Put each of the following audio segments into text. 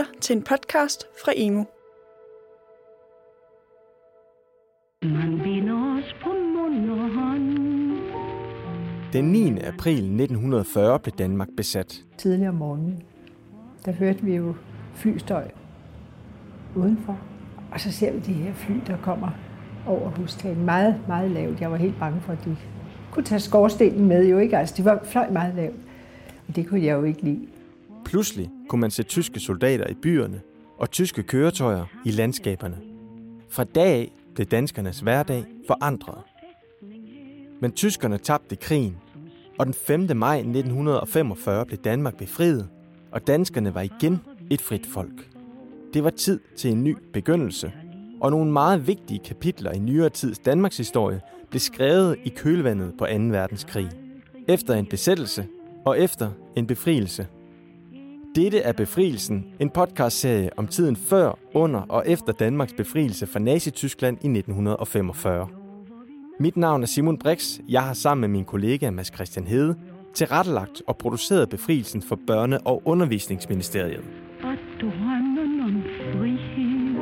lytter til en podcast fra Emo. Man binder os på mund og hånd. Den 9. april 1940 blev Danmark besat. tidligere om morgenen, der hørte vi jo flystøj udenfor. Og så ser vi de her fly, der kommer over hustagen. Meget, meget lavt. Jeg var helt bange for, at de kunne tage skorstenen med. Jo ikke? Altså, de var fløj meget lavt. Og det kunne jeg jo ikke lide. Pludselig kunne man se tyske soldater i byerne og tyske køretøjer i landskaberne. Fra dag af blev danskernes hverdag forandret. Men tyskerne tabte krigen, og den 5. maj 1945 blev Danmark befriet, og danskerne var igen et frit folk. Det var tid til en ny begyndelse, og nogle meget vigtige kapitler i nyere tids Danmarks historie blev skrevet i kølvandet på 2. verdenskrig. Efter en besættelse og efter en befrielse. Dette er Befrielsen, en podcastserie om tiden før, under og efter Danmarks befrielse fra Nazi-Tyskland i 1945. Mit navn er Simon Brix. Jeg har sammen med min kollega Mads Christian Hede tilrettelagt og produceret befrielsen for Børne- og Undervisningsministeriet. Og drømmen om frihed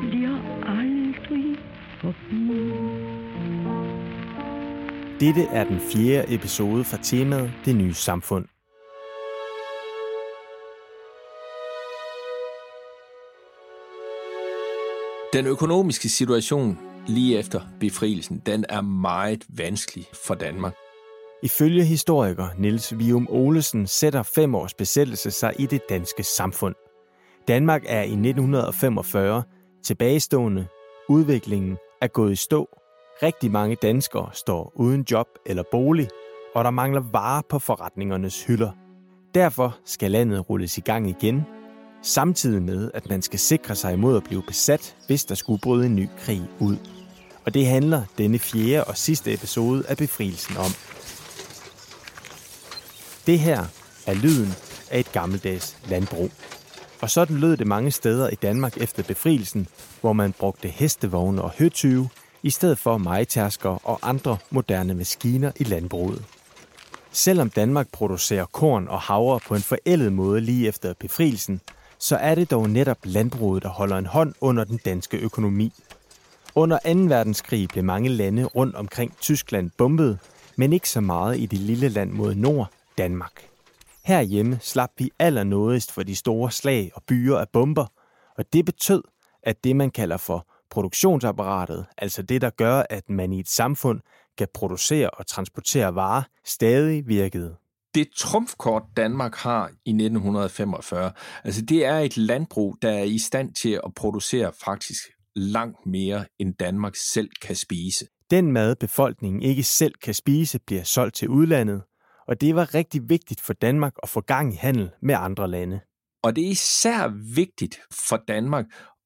bliver aldrig forbi. Dette er den fjerde episode fra temaet Det nye samfund. Den økonomiske situation lige efter befrielsen, den er meget vanskelig for Danmark. Ifølge historiker Niels Vium Olesen sætter fem års besættelse sig i det danske samfund. Danmark er i 1945 tilbagestående. Udviklingen er gået i stå. Rigtig mange danskere står uden job eller bolig, og der mangler varer på forretningernes hylder. Derfor skal landet rulles i gang igen, samtidig med, at man skal sikre sig imod at blive besat, hvis der skulle bryde en ny krig ud. Og det handler denne fjerde og sidste episode af Befrielsen om. Det her er lyden af et gammeldags landbrug. Og sådan lød det mange steder i Danmark efter befrielsen, hvor man brugte hestevogne og høtyve, i stedet for majtærsker og andre moderne maskiner i landbruget. Selvom Danmark producerer korn og havre på en forældet måde lige efter befrielsen, så er det dog netop landbruget, der holder en hånd under den danske økonomi. Under 2. verdenskrig blev mange lande rundt omkring Tyskland bombet, men ikke så meget i det lille land mod nord, Danmark. Herhjemme slap vi allernådigst for de store slag og byer af bomber, og det betød, at det man kalder for produktionsapparatet, altså det der gør, at man i et samfund kan producere og transportere varer, stadig virkede. Det trumfkort, Danmark har i 1945, altså det er et landbrug, der er i stand til at producere faktisk langt mere, end Danmark selv kan spise. Den mad, befolkningen ikke selv kan spise, bliver solgt til udlandet, og det var rigtig vigtigt for Danmark at få gang i handel med andre lande. Og det er især vigtigt for Danmark,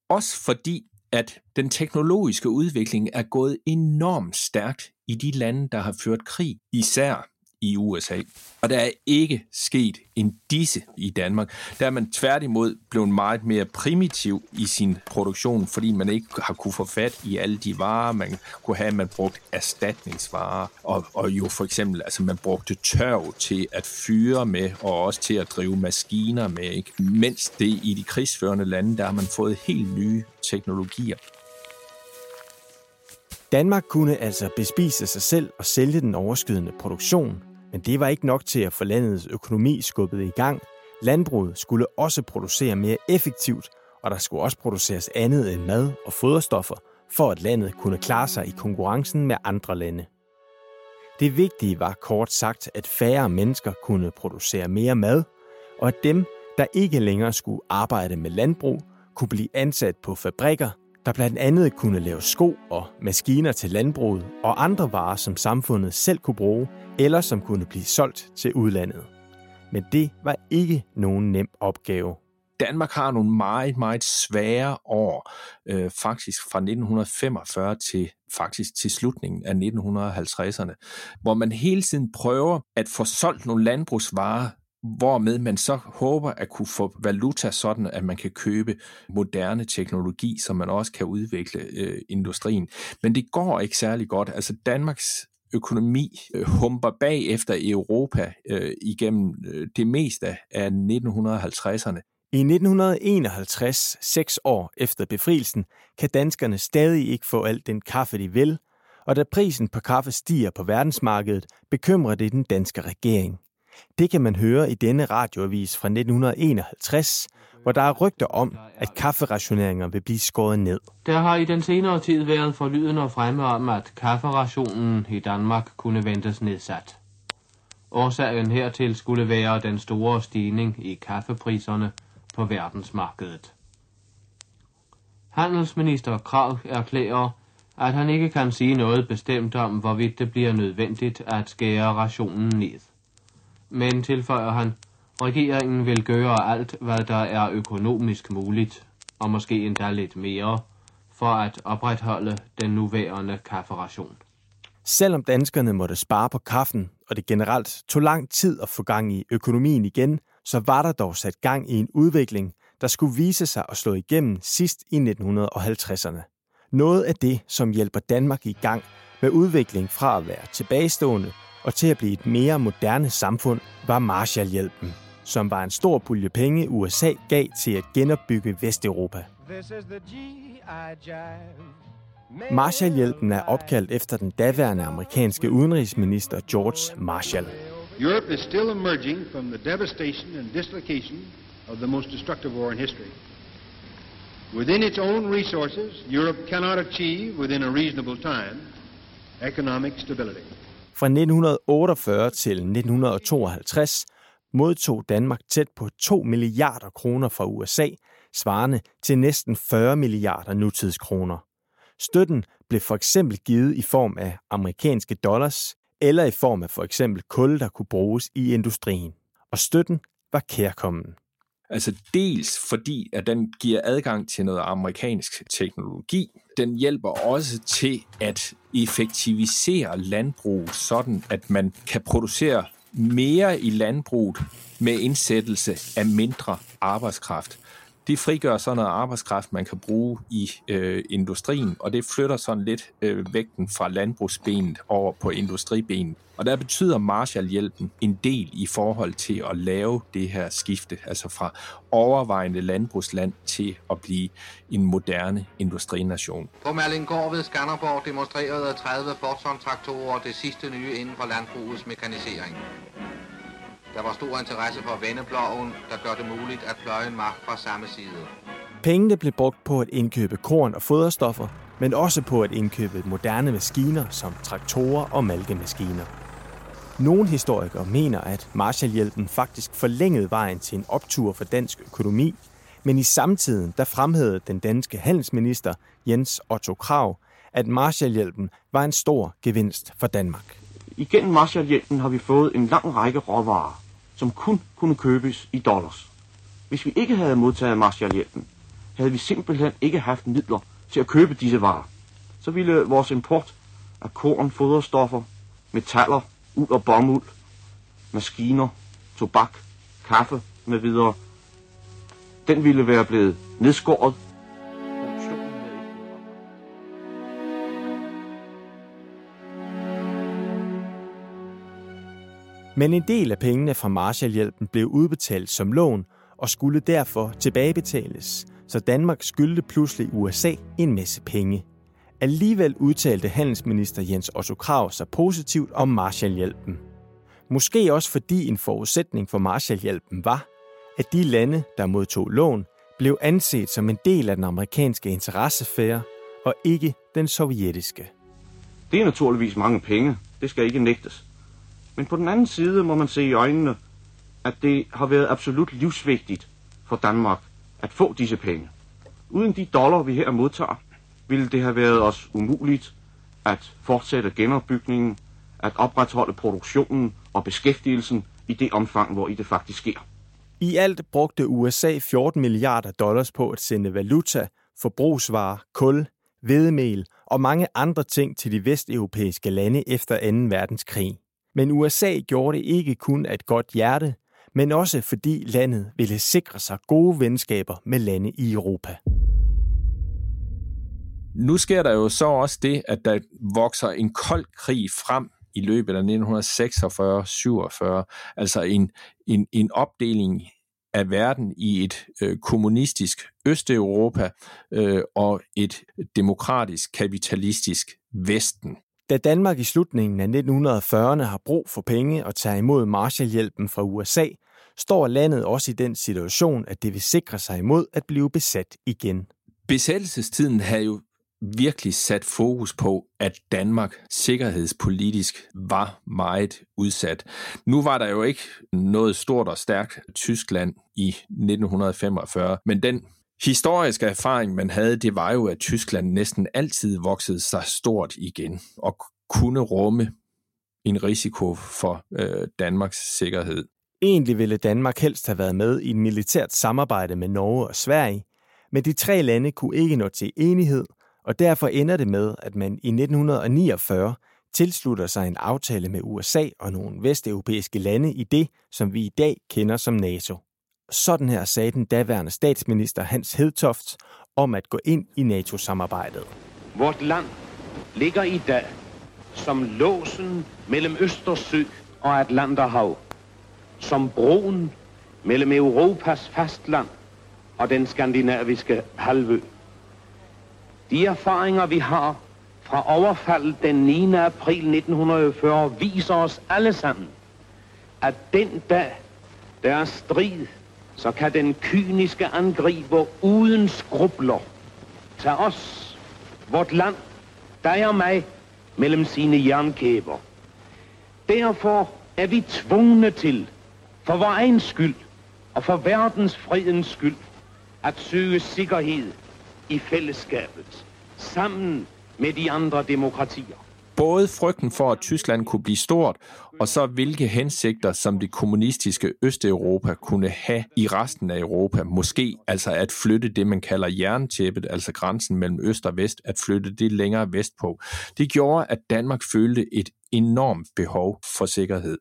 også fordi, at den teknologiske udvikling er gået enormt stærkt i de lande, der har ført krig, især i USA. Og der er ikke sket en disse i Danmark. Der er man tværtimod blevet meget mere primitiv i sin produktion, fordi man ikke har kunne få fat i alle de varer, man kunne have. Man brugt erstatningsvarer, og, og jo for eksempel, altså man brugte tørv til at fyre med, og også til at drive maskiner med. Ikke? Mens det i de krigsførende lande, der har man fået helt nye teknologier. Danmark kunne altså bespise sig selv og sælge den overskydende produktion, men det var ikke nok til at få landets økonomi skubbet i gang. Landbruget skulle også producere mere effektivt, og der skulle også produceres andet end mad og foderstoffer, for at landet kunne klare sig i konkurrencen med andre lande. Det vigtige var kort sagt, at færre mennesker kunne producere mere mad, og at dem, der ikke længere skulle arbejde med landbrug, kunne blive ansat på fabrikker, der blandt andet kunne lave sko og maskiner til landbruget og andre varer, som samfundet selv kunne bruge, eller som kunne blive solgt til udlandet. Men det var ikke nogen nem opgave. Danmark har nogle meget, meget svære år, øh, faktisk fra 1945 til faktisk til slutningen af 1950'erne, hvor man hele tiden prøver at få solgt nogle landbrugsvarer hvormed man så håber at kunne få valuta sådan, at man kan købe moderne teknologi, som man også kan udvikle øh, industrien. Men det går ikke særlig godt. Altså Danmarks økonomi øh, humper bag efter Europa øh, igennem øh, det meste af 1950'erne. I 1951, seks år efter befrielsen, kan danskerne stadig ikke få alt den kaffe, de vil, og da prisen på kaffe stiger på verdensmarkedet, bekymrer det den danske regering. Det kan man høre i denne radioavis fra 1951, hvor der er rygter om, at kafferationeringer vil blive skåret ned. Der har i den senere tid været forlydende og fremme om, at kafferationen i Danmark kunne ventes nedsat. Årsagen hertil skulle være den store stigning i kaffepriserne på verdensmarkedet. Handelsminister Krav erklærer, at han ikke kan sige noget bestemt om, hvorvidt det bliver nødvendigt at skære rationen ned. Men tilføjer han, regeringen vil gøre alt, hvad der er økonomisk muligt, og måske endda lidt mere, for at opretholde den nuværende kafferation. Selvom danskerne måtte spare på kaffen, og det generelt tog lang tid at få gang i økonomien igen, så var der dog sat gang i en udvikling, der skulle vise sig at slå igennem sidst i 1950'erne. Noget af det, som hjælper Danmark i gang med udvikling fra at være tilbagestående og til at blive et mere moderne samfund, var Marshallhjælpen, som var en stor pulje penge, USA gav til at genopbygge Vesteuropa. Marshallhjælpen er opkaldt efter den daværende amerikanske udenrigsminister George Marshall. Europe is still emerging from the devastation and dislocation of the most destructive war in history. Within its own resources, Europe cannot achieve within a reasonable time economic stability. Fra 1948 til 1952 modtog Danmark tæt på 2 milliarder kroner fra USA, svarende til næsten 40 milliarder nutidskroner. Støtten blev for eksempel givet i form af amerikanske dollars eller i form af for eksempel kul, der kunne bruges i industrien. Og støtten var kærkommen. Altså dels fordi, at den giver adgang til noget amerikansk teknologi. Den hjælper også til at effektivisere landbruget, sådan at man kan producere mere i landbruget med indsættelse af mindre arbejdskraft det frigør så noget arbejdskraft, man kan bruge i øh, industrien, og det flytter sådan lidt øh, vægten fra landbrugsbenet over på industribenet. Og der betyder Marshallhjælpen en del i forhold til at lave det her skifte, altså fra overvejende landbrugsland til at blive en moderne industrination. På Merlingård ved Skanderborg demonstrerede 30 Fortson-traktorer det sidste nye inden for landbrugets mekanisering. Der var stor interesse for vendeploven, der gør det muligt at pløje en mark fra samme side. Pengene blev brugt på at indkøbe korn og foderstoffer, men også på at indkøbe moderne maskiner som traktorer og malkemaskiner. Nogle historikere mener, at Marshallhjælpen faktisk forlængede vejen til en optur for dansk økonomi, men i samtiden der fremhævede den danske handelsminister Jens Otto Krav, at Marshallhjælpen var en stor gevinst for Danmark. Igennem Marshallhjælpen har vi fået en lang række råvarer, som kun kunne købes i dollars. Hvis vi ikke havde modtaget Marshallhjælpen, havde vi simpelthen ikke haft midler til at købe disse varer. Så ville vores import af korn, foderstoffer, metaller, uld og bomuld, maskiner, tobak, kaffe med videre, den ville være blevet nedskåret Men en del af pengene fra Marshallhjælpen blev udbetalt som lån og skulle derfor tilbagebetales, så Danmark skyldte pludselig USA en masse penge. Alligevel udtalte handelsminister Jens Otto Krav sig positivt om Marshallhjælpen. Måske også fordi en forudsætning for Marshallhjælpen var, at de lande, der modtog lån, blev anset som en del af den amerikanske interessefære og ikke den sovjetiske. Det er naturligvis mange penge. Det skal ikke nægtes. Men på den anden side må man se i øjnene, at det har været absolut livsvigtigt for Danmark at få disse penge. Uden de dollar, vi her modtager, ville det have været os umuligt at fortsætte genopbygningen, at opretholde produktionen og beskæftigelsen i det omfang, hvor i det faktisk sker. I alt brugte USA 14 milliarder dollars på at sende valuta, forbrugsvarer, kul, hvedemel og mange andre ting til de vesteuropæiske lande efter 2. verdenskrig. Men USA gjorde det ikke kun af et godt hjerte, men også fordi landet ville sikre sig gode venskaber med lande i Europa. Nu sker der jo så også det, at der vokser en kold krig frem i løbet af 1946-47, altså en, en, en opdeling af verden i et øh, kommunistisk Østeuropa øh, og et demokratisk kapitalistisk Vesten. Da Danmark i slutningen af 1940'erne har brug for penge og tager imod Marshallhjælpen fra USA, står landet også i den situation, at det vil sikre sig imod at blive besat igen. Besættelsestiden havde jo virkelig sat fokus på, at Danmark sikkerhedspolitisk var meget udsat. Nu var der jo ikke noget stort og stærkt Tyskland i 1945, men den historiske erfaring, man havde, det var jo, at Tyskland næsten altid voksede sig stort igen og kunne rumme en risiko for øh, Danmarks sikkerhed. Egentlig ville Danmark helst have været med i et militært samarbejde med Norge og Sverige, men de tre lande kunne ikke nå til enighed, og derfor ender det med, at man i 1949 tilslutter sig en aftale med USA og nogle vesteuropæiske lande i det, som vi i dag kender som NATO. Sådan her sagde den daværende statsminister Hans Hedtoft om at gå ind i NATO-samarbejdet. Vort land ligger i dag som låsen mellem Østersø og Atlanterhav, som broen mellem Europas fastland og den skandinaviske halvø. De erfaringer, vi har fra overfaldet den 9. april 1940, viser os alle sammen, at den dag, der er strid, så kan den kyniske angriber uden skrubler tage os, vort land, dig og mig, mellem sine jernkæber. Derfor er vi tvungne til, for vores egen skyld og for verdens fredens skyld, at søge sikkerhed i fællesskabet, sammen med de andre demokratier. Både frygten for, at Tyskland kunne blive stort, og så hvilke hensigter, som det kommunistiske Østeuropa kunne have i resten af Europa. Måske altså at flytte det, man kalder jerntæppet, altså grænsen mellem øst og vest, at flytte det længere vestpå. Det gjorde, at Danmark følte et enormt behov for sikkerhed.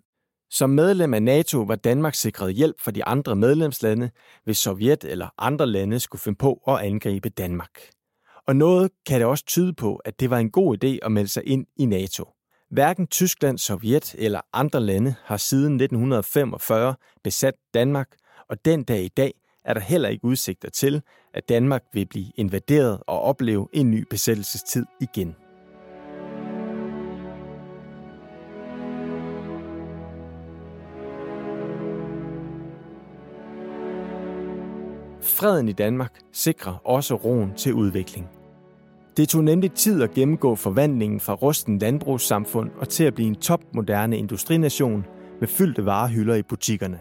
Som medlem af NATO var Danmark sikret hjælp fra de andre medlemslande, hvis Sovjet eller andre lande skulle finde på at angribe Danmark. Og noget kan det også tyde på, at det var en god idé at melde sig ind i NATO. Hverken Tyskland, Sovjet eller andre lande har siden 1945 besat Danmark, og den dag i dag er der heller ikke udsigter til, at Danmark vil blive invaderet og opleve en ny besættelsestid igen. Freden i Danmark sikrer også roen til udvikling. Det tog nemlig tid at gennemgå forvandlingen fra rusten landbrugssamfund og til at blive en topmoderne industrination med fyldte varehylder i butikkerne.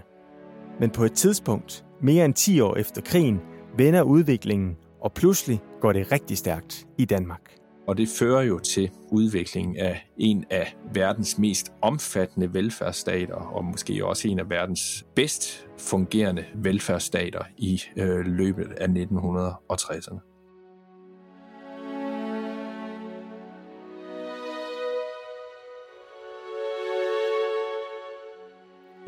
Men på et tidspunkt, mere end 10 år efter krigen, vender udviklingen, og pludselig går det rigtig stærkt i Danmark. Og det fører jo til udviklingen af en af verdens mest omfattende velfærdsstater, og måske også en af verdens bedst fungerende velfærdsstater i øh, løbet af 1960'erne.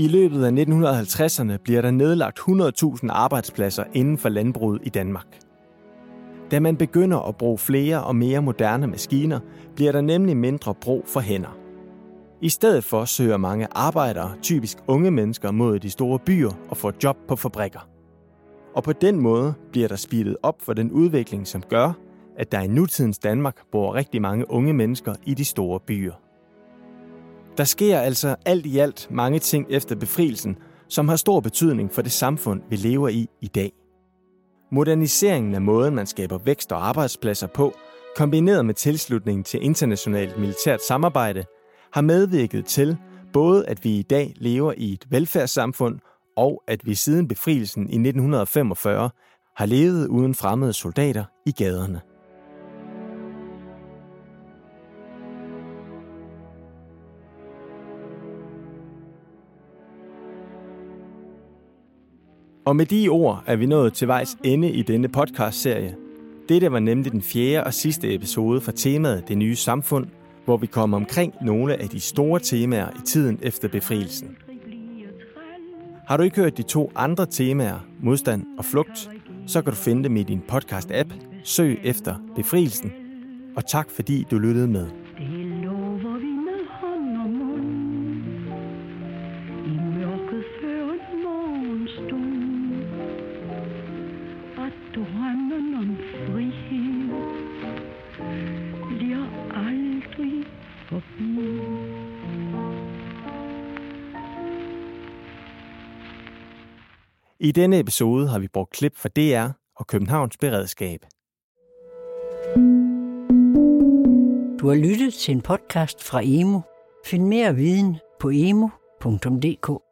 I løbet af 1950'erne bliver der nedlagt 100.000 arbejdspladser inden for landbruget i Danmark. Da man begynder at bruge flere og mere moderne maskiner, bliver der nemlig mindre brug for hænder. I stedet for søger mange arbejdere, typisk unge mennesker, mod de store byer og får job på fabrikker. Og på den måde bliver der speedet op for den udvikling, som gør, at der i nutidens Danmark bor rigtig mange unge mennesker i de store byer. Der sker altså alt i alt mange ting efter befrielsen, som har stor betydning for det samfund, vi lever i i dag. Moderniseringen af måden, man skaber vækst og arbejdspladser på, kombineret med tilslutningen til internationalt militært samarbejde, har medvirket til både, at vi i dag lever i et velfærdssamfund, og at vi siden befrielsen i 1945 har levet uden fremmede soldater i gaderne. Og med de ord er vi nået til vejs ende i denne podcast-serie. Dette var nemlig den fjerde og sidste episode fra temaet Det nye samfund, hvor vi kom omkring nogle af de store temaer i tiden efter befrielsen. Har du ikke hørt de to andre temaer, modstand og flugt, så kan du finde dem i din podcast-app. Søg efter befrielsen. Og tak fordi du lyttede med. I denne episode har vi brugt klip fra DR og Københavns Beredskab. Du har lyttet til en podcast fra Emo. Find mere viden på emo.dk.